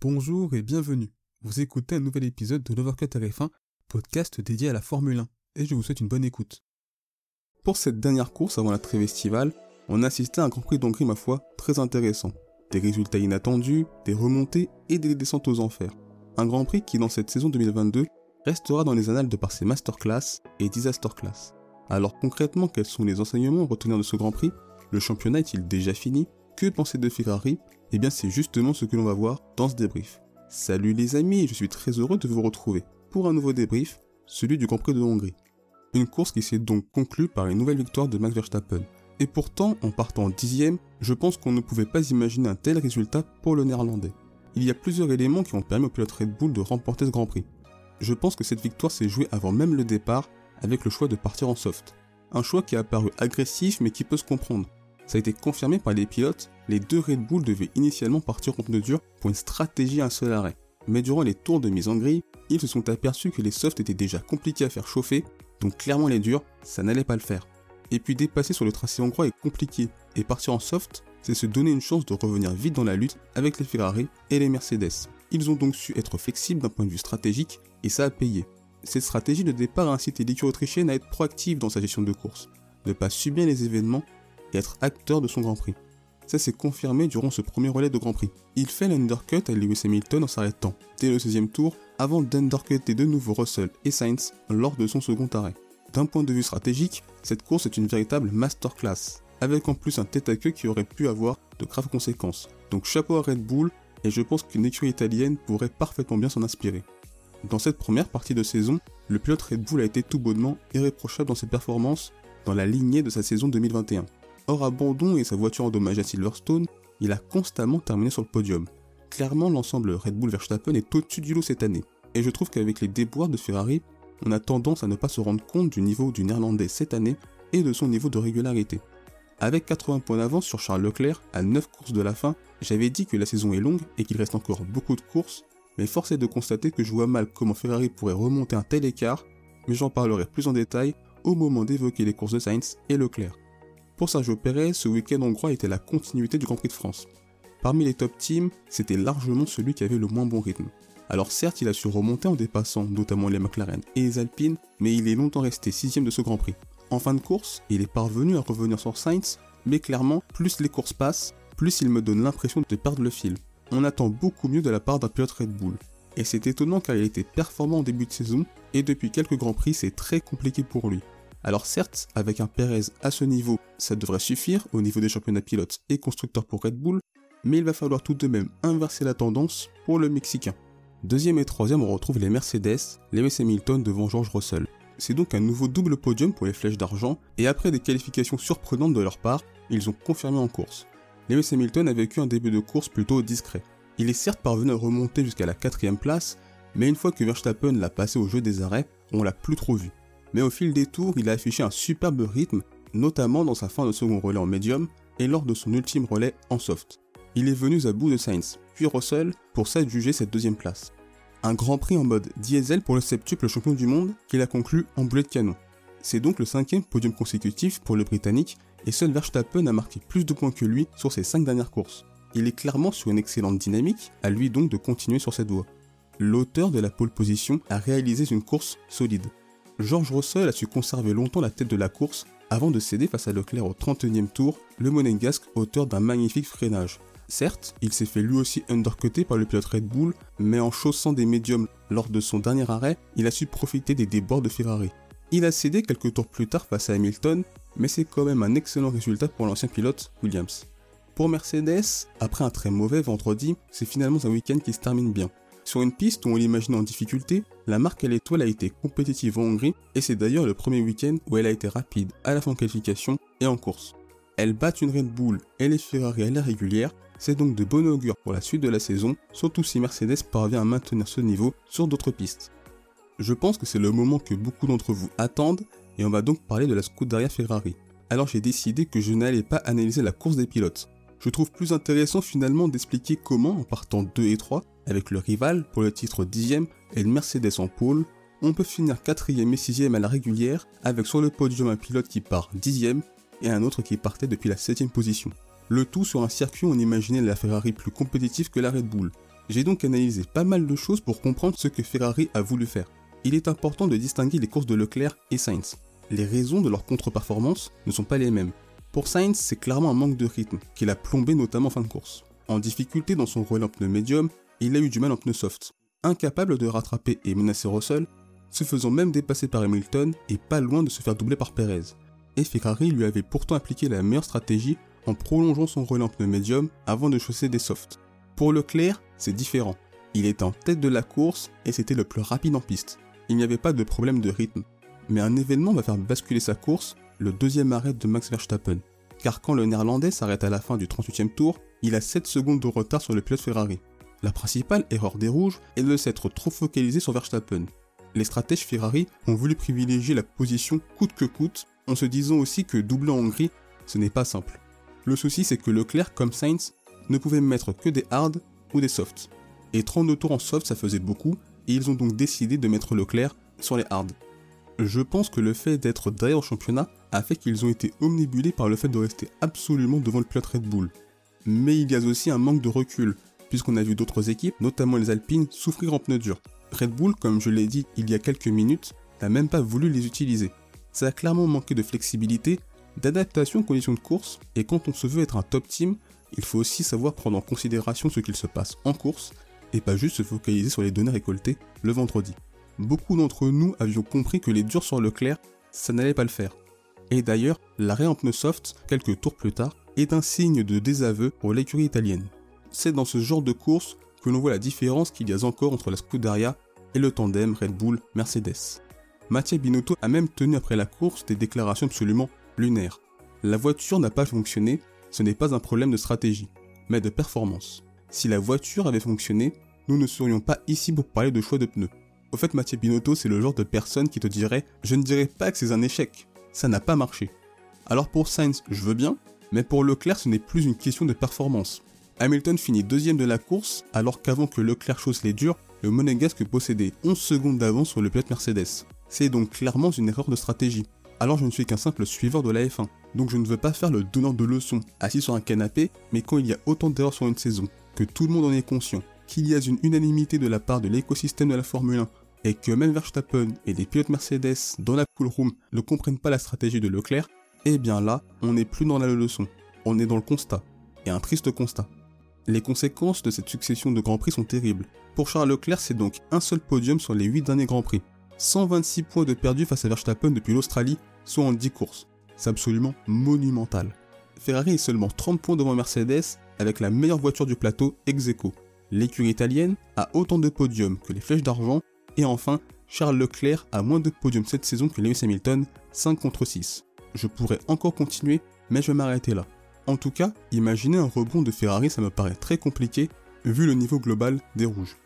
Bonjour et bienvenue. Vous écoutez un nouvel épisode de l'Overcut RF1, podcast dédié à la Formule 1, et je vous souhaite une bonne écoute. Pour cette dernière course avant la trêve estivale, on a assisté à un Grand Prix d'Hongrie, ma foi, très intéressant. Des résultats inattendus, des remontées et des descentes aux enfers. Un Grand Prix qui, dans cette saison 2022, restera dans les annales de par ses masterclass et disaster class. Alors concrètement, quels sont les enseignements à retenir de ce Grand Prix? Le championnat est-il déjà fini? Que penser de Ferrari eh bien c'est justement ce que l'on va voir dans ce débrief. Salut les amis, je suis très heureux de vous retrouver pour un nouveau débrief, celui du Grand Prix de Hongrie. Une course qui s'est donc conclue par une nouvelle victoire de Max Verstappen. Et pourtant, en partant dixième, je pense qu'on ne pouvait pas imaginer un tel résultat pour le néerlandais. Il y a plusieurs éléments qui ont permis au pilote Red Bull de remporter ce Grand Prix. Je pense que cette victoire s'est jouée avant même le départ avec le choix de partir en soft. Un choix qui a paru agressif mais qui peut se comprendre. Ça a été confirmé par les pilotes, les deux Red Bull devaient initialement partir en pneus durs pour une stratégie à un seul arrêt. Mais durant les tours de mise en grille, ils se sont aperçus que les softs étaient déjà compliqués à faire chauffer, donc clairement les durs, ça n'allait pas le faire. Et puis dépasser sur le tracé hongrois est compliqué, et partir en soft, c'est se donner une chance de revenir vite dans la lutte avec les Ferrari et les Mercedes. Ils ont donc su être flexibles d'un point de vue stratégique, et ça a payé. Cette stratégie de départ a incité l'écurie autrichienne à être proactive dans sa gestion de course, ne pas subir les événements et être acteur de son Grand Prix. Ça s'est confirmé durant ce premier relais de Grand Prix. Il fait l'undercut à Lewis Hamilton en s'arrêtant dès le 16 tour avant d'undercuter de nouveau Russell et Sainz lors de son second arrêt. D'un point de vue stratégique, cette course est une véritable masterclass, avec en plus un tête à queue qui aurait pu avoir de graves conséquences. Donc chapeau à Red Bull, et je pense qu'une écurie italienne pourrait parfaitement bien s'en inspirer. Dans cette première partie de saison, le pilote Red Bull a été tout bonnement irréprochable dans ses performances dans la lignée de sa saison 2021. Hors abandon et sa voiture endommagée à Silverstone, il a constamment terminé sur le podium. Clairement, l'ensemble Red Bull Verstappen est au-dessus du lot cette année. Et je trouve qu'avec les déboires de Ferrari, on a tendance à ne pas se rendre compte du niveau du néerlandais cette année et de son niveau de régularité. Avec 80 points d'avance sur Charles Leclerc à 9 courses de la fin, j'avais dit que la saison est longue et qu'il reste encore beaucoup de courses, mais force est de constater que je vois mal comment Ferrari pourrait remonter un tel écart, mais j'en parlerai plus en détail au moment d'évoquer les courses de Sainz et Leclerc. Pour Sergio Perez, ce week-end hongrois était la continuité du Grand Prix de France. Parmi les top teams, c'était largement celui qui avait le moins bon rythme. Alors certes, il a su remonter en dépassant notamment les McLaren et les Alpines, mais il est longtemps resté sixième de ce Grand Prix. En fin de course, il est parvenu à revenir sur Sainz, mais clairement, plus les courses passent, plus il me donne l'impression de perdre le fil. On attend beaucoup mieux de la part d'un pilote Red Bull. Et c'est étonnant car il était performant en début de saison, et depuis quelques Grands Prix c'est très compliqué pour lui. Alors certes, avec un Perez à ce niveau, ça devrait suffire au niveau des championnats pilotes et constructeurs pour Red Bull, mais il va falloir tout de même inverser la tendance pour le Mexicain. Deuxième et troisième, on retrouve les Mercedes, Lewis Hamilton devant George Russell. C'est donc un nouveau double podium pour les flèches d'argent, et après des qualifications surprenantes de leur part, ils ont confirmé en course. Lewis Hamilton a vécu un début de course plutôt discret. Il est certes parvenu à remonter jusqu'à la quatrième place, mais une fois que Verstappen l'a passé au jeu des arrêts, on l'a plus trop vu mais au fil des tours, il a affiché un superbe rythme, notamment dans sa fin de second relais en médium et lors de son ultime relais en soft. Il est venu à bout de Sainz, puis Russell, pour s'adjuger cette deuxième place. Un grand prix en mode diesel pour le septuple champion du monde qu'il a conclu en boulet de canon. C'est donc le cinquième podium consécutif pour le Britannique et seul Verstappen a marqué plus de points que lui sur ses cinq dernières courses. Il est clairement sur une excellente dynamique, à lui donc de continuer sur cette voie. L'auteur de la pole position a réalisé une course solide. George Russell a su conserver longtemps la tête de la course avant de céder face à Leclerc au 31e tour, le monégasque auteur d'un magnifique freinage. Certes, il s'est fait lui aussi undercuté par le pilote Red Bull, mais en chaussant des médiums lors de son dernier arrêt, il a su profiter des débords de Ferrari. Il a cédé quelques tours plus tard face à Hamilton, mais c'est quand même un excellent résultat pour l'ancien pilote Williams. Pour Mercedes, après un très mauvais vendredi, c'est finalement un week-end qui se termine bien. Sur une piste où on l'imaginait en difficulté, la marque à l'étoile a été compétitive en Hongrie et c'est d'ailleurs le premier week-end où elle a été rapide à la fin de qualification et en course. Elle bat une Red Bull et les Ferrari à la régulière, c'est donc de bon augure pour la suite de la saison, surtout si Mercedes parvient à maintenir ce niveau sur d'autres pistes. Je pense que c'est le moment que beaucoup d'entre vous attendent et on va donc parler de la Scuderia Ferrari. Alors j'ai décidé que je n'allais pas analyser la course des pilotes. Je trouve plus intéressant finalement d'expliquer comment, en partant 2 et 3, avec le rival pour le titre 10ème et le Mercedes en pôle, on peut finir 4ème et 6ème à la régulière avec sur le podium un pilote qui part 10ème et un autre qui partait depuis la 7ème position. Le tout sur un circuit où on imaginait la Ferrari plus compétitive que la Red Bull. J'ai donc analysé pas mal de choses pour comprendre ce que Ferrari a voulu faire. Il est important de distinguer les courses de Leclerc et Sainz. Les raisons de leur contre-performance ne sont pas les mêmes. Pour Sainz, c'est clairement un manque de rythme qui l'a plombé notamment en fin de course. En difficulté dans son relais en pneu médium, il a eu du mal en pneu soft. Incapable de rattraper et menacer Russell, se faisant même dépasser par Hamilton et pas loin de se faire doubler par Perez. Et Ferrari lui avait pourtant appliqué la meilleure stratégie en prolongeant son relais en pneu médium avant de chausser des softs. Pour Leclerc, c'est différent. Il était en tête de la course et c'était le plus rapide en piste. Il n'y avait pas de problème de rythme. Mais un événement va faire basculer sa course, le deuxième arrêt de Max Verstappen. Car quand le néerlandais s'arrête à la fin du 38e tour, il a 7 secondes de retard sur le pilote Ferrari. La principale erreur des rouges est de s'être trop focalisé sur Verstappen. Les stratèges Ferrari ont voulu privilégier la position coûte que coûte, en se disant aussi que doubler en Hongrie, ce n'est pas simple. Le souci c'est que Leclerc comme Sainz ne pouvaient mettre que des hard ou des softs. Et 32 tours en soft ça faisait beaucoup, et ils ont donc décidé de mettre Leclerc sur les hard. Je pense que le fait d'être derrière au championnat a fait qu'ils ont été omnibulés par le fait de rester absolument devant le pilote Red Bull. Mais il y a aussi un manque de recul, puisqu'on a vu d'autres équipes, notamment les Alpines, souffrir en pneus durs. Red Bull, comme je l'ai dit il y a quelques minutes, n'a même pas voulu les utiliser. Ça a clairement manqué de flexibilité, d'adaptation aux conditions de course, et quand on se veut être un top team, il faut aussi savoir prendre en considération ce qu'il se passe en course, et pas juste se focaliser sur les données récoltées le vendredi. Beaucoup d'entre nous avions compris que les durs sur Leclerc, ça n'allait pas le faire. Et d'ailleurs, l'arrêt en pneu soft, quelques tours plus tard, est un signe de désaveu pour l'écurie italienne. C'est dans ce genre de course que l'on voit la différence qu'il y a encore entre la Scuderia et le tandem Red Bull-Mercedes. Mathieu Binotto a même tenu après la course des déclarations absolument lunaires. La voiture n'a pas fonctionné, ce n'est pas un problème de stratégie, mais de performance. Si la voiture avait fonctionné, nous ne serions pas ici pour parler de choix de pneus. Au fait, Mathieu Binotto, c'est le genre de personne qui te dirait Je ne dirais pas que c'est un échec, ça n'a pas marché. Alors pour Sainz, je veux bien, mais pour Leclerc, ce n'est plus une question de performance. Hamilton finit deuxième de la course, alors qu'avant que Leclerc chausse les durs, le monégasque possédait 11 secondes d'avance sur le pilote Mercedes. C'est donc clairement une erreur de stratégie. Alors je ne suis qu'un simple suiveur de la F1, donc je ne veux pas faire le donneur de leçons, assis sur un canapé, mais quand il y a autant d'erreurs sur une saison, que tout le monde en est conscient, qu'il y a une unanimité de la part de l'écosystème de la Formule 1, et que même Verstappen et les pilotes Mercedes dans la cool room ne comprennent pas la stratégie de Leclerc, eh bien là, on n'est plus dans la leçon, on est dans le constat, et un triste constat. Les conséquences de cette succession de Grands Prix sont terribles. Pour Charles Leclerc, c'est donc un seul podium sur les 8 derniers Grands Prix. 126 points de perdu face à Verstappen depuis l'Australie, soit en 10 courses. C'est absolument monumental. Ferrari est seulement 30 points devant Mercedes avec la meilleure voiture du plateau ex L'écurie italienne a autant de podiums que les flèches d'argent. Et enfin, Charles Leclerc a moins de podiums cette saison que Lewis Hamilton, 5 contre 6. Je pourrais encore continuer, mais je vais m'arrêter là. En tout cas, imaginer un rebond de Ferrari, ça me paraît très compliqué vu le niveau global des rouges.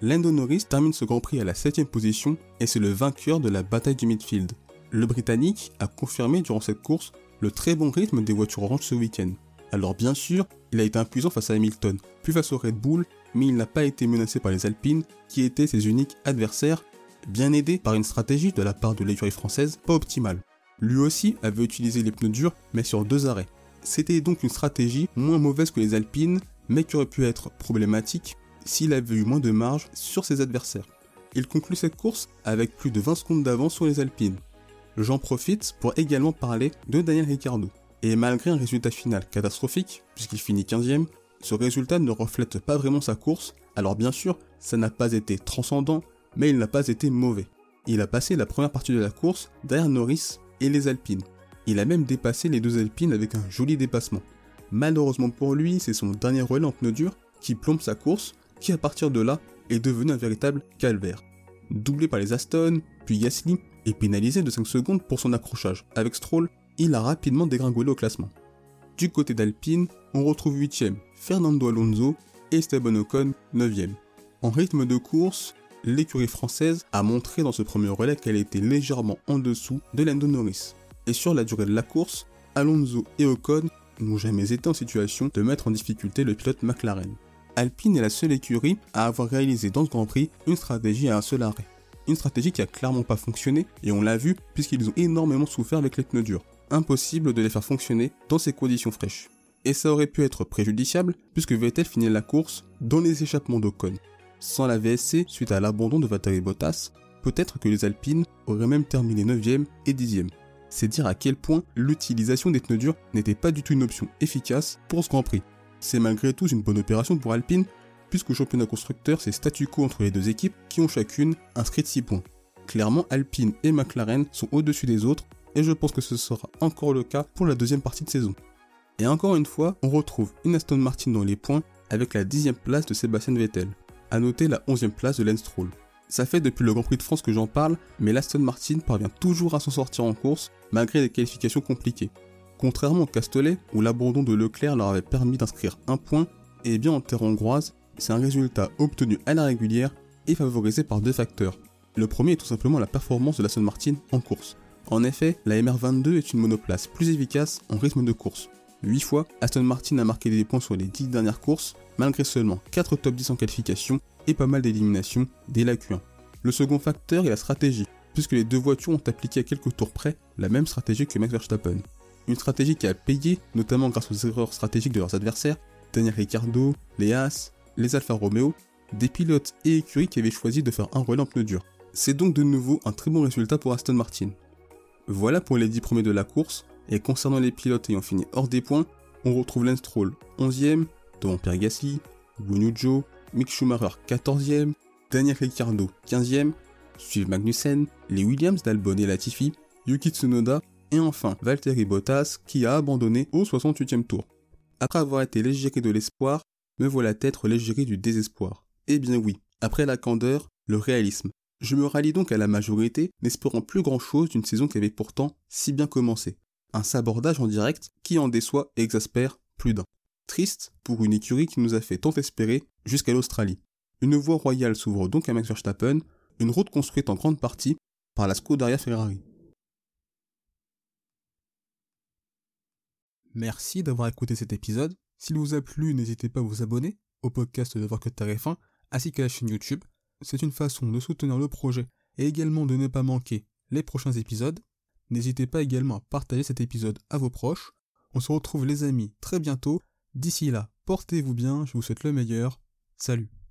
Lando Norris termine ce Grand Prix à la 7ème position et c'est le vainqueur de la bataille du midfield. Le Britannique a confirmé durant cette course le très bon rythme des voitures oranges ce week-end. Alors bien sûr, il a été impuissant face à Hamilton, puis face au Red Bull, mais il n'a pas été menacé par les Alpines, qui étaient ses uniques adversaires, bien aidé par une stratégie de la part de l'écurie française pas optimale. Lui aussi avait utilisé les pneus durs, mais sur deux arrêts. C'était donc une stratégie moins mauvaise que les Alpines, mais qui aurait pu être problématique s'il avait eu moins de marge sur ses adversaires. Il conclut cette course avec plus de 20 secondes d'avance sur les Alpines. J'en profite pour également parler de Daniel Ricciardo. Et malgré un résultat final catastrophique, puisqu'il finit 15ème, ce résultat ne reflète pas vraiment sa course, alors bien sûr, ça n'a pas été transcendant, mais il n'a pas été mauvais. Il a passé la première partie de la course derrière Norris et les Alpines. Il a même dépassé les deux Alpines avec un joli dépassement. Malheureusement pour lui, c'est son dernier relais en pneu dur qui plombe sa course, qui à partir de là est devenu un véritable calvaire. Doublé par les Aston, puis Gasly, et pénalisé de 5 secondes pour son accrochage avec Stroll, il a rapidement dégringolé au classement. Du côté d'Alpine, on retrouve 8ème Fernando Alonso et Esteban Ocon 9ème. En rythme de course, l'écurie française a montré dans ce premier relais qu'elle était légèrement en dessous de Lando Norris et sur la durée de la course, Alonso et Ocon n'ont jamais été en situation de mettre en difficulté le pilote McLaren. Alpine est la seule écurie à avoir réalisé dans ce Grand Prix une stratégie à un seul arrêt. Une stratégie qui a clairement pas fonctionné et on l'a vu puisqu'ils ont énormément souffert avec les pneus durs. Impossible de les faire fonctionner dans ces conditions fraîches. Et ça aurait pu être préjudiciable puisque Vettel finit la course dans les échappements d'Ocon. Sans la VSC suite à l'abandon de Valtteri Bottas, peut-être que les Alpines auraient même terminé 9e et 10e. C'est dire à quel point l'utilisation des pneus durs n'était pas du tout une option efficace pour ce Grand Prix. C'est malgré tout une bonne opération pour Alpine, puisque au championnat constructeur c'est statu quo entre les deux équipes qui ont chacune inscrit 6 points. Clairement, Alpine et McLaren sont au-dessus des autres, et je pense que ce sera encore le cas pour la deuxième partie de saison. Et encore une fois, on retrouve une Aston Martin dans les points avec la dixième place de Sébastien Vettel. À noter la onzième place de Lance Stroll. Ça fait depuis le Grand Prix de France que j'en parle, mais l'Aston Martin parvient toujours à s'en sortir en course, malgré des qualifications compliquées. Contrairement au Castellet, où l'abandon de Leclerc leur avait permis d'inscrire un point, et bien en terre hongroise, c'est un résultat obtenu à la régulière et favorisé par deux facteurs. Le premier est tout simplement la performance de l'Aston Martin en course. En effet, la MR22 est une monoplace plus efficace en rythme de course. 8 fois, Aston Martin a marqué des points sur les 10 dernières courses, malgré seulement 4 top 10 en qualification et pas mal d'éliminations dès la Q1. Le second facteur est la stratégie, puisque les deux voitures ont appliqué à quelques tours près la même stratégie que Max Verstappen. Une stratégie qui a payé, notamment grâce aux erreurs stratégiques de leurs adversaires, Daniel Ricciardo, les Haas, les Alfa Romeo, des pilotes et écuries qui avaient choisi de faire un relais en pneu dur. C'est donc de nouveau un très bon résultat pour Aston Martin. Voilà pour les 10 premiers de la course, et concernant les pilotes ayant fini hors des points, on retrouve Lance Stroll 11ème, devant Pierre Gasly, Mick Schumacher 14ème, Daniel Ricciardo 15ème, suivent Magnussen, les Williams d'Albon et Latifi, Yuki Tsunoda et enfin Valtteri Bottas qui a abandonné au 68e tour. Après avoir été l'égérie de l'espoir, me voilà être l'égérie du désespoir. Eh bien oui, après la candeur, le réalisme. Je me rallie donc à la majorité, n'espérant plus grand chose d'une saison qui avait pourtant si bien commencé. Un sabordage en direct qui en déçoit et exaspère plus d'un. Triste pour une écurie qui nous a fait tant espérer jusqu'à l'Australie. Une voie royale s'ouvre donc à Max Verstappen, une route construite en grande partie par la Scuderia Ferrari. Merci d'avoir écouté cet épisode. S'il vous a plu, n'hésitez pas à vous abonner au podcast de Voir que TF1 ainsi qu'à la chaîne YouTube. C'est une façon de soutenir le projet et également de ne pas manquer les prochains épisodes. N'hésitez pas également à partager cet épisode à vos proches. On se retrouve les amis très bientôt. D'ici là, portez-vous bien, je vous souhaite le meilleur. Salut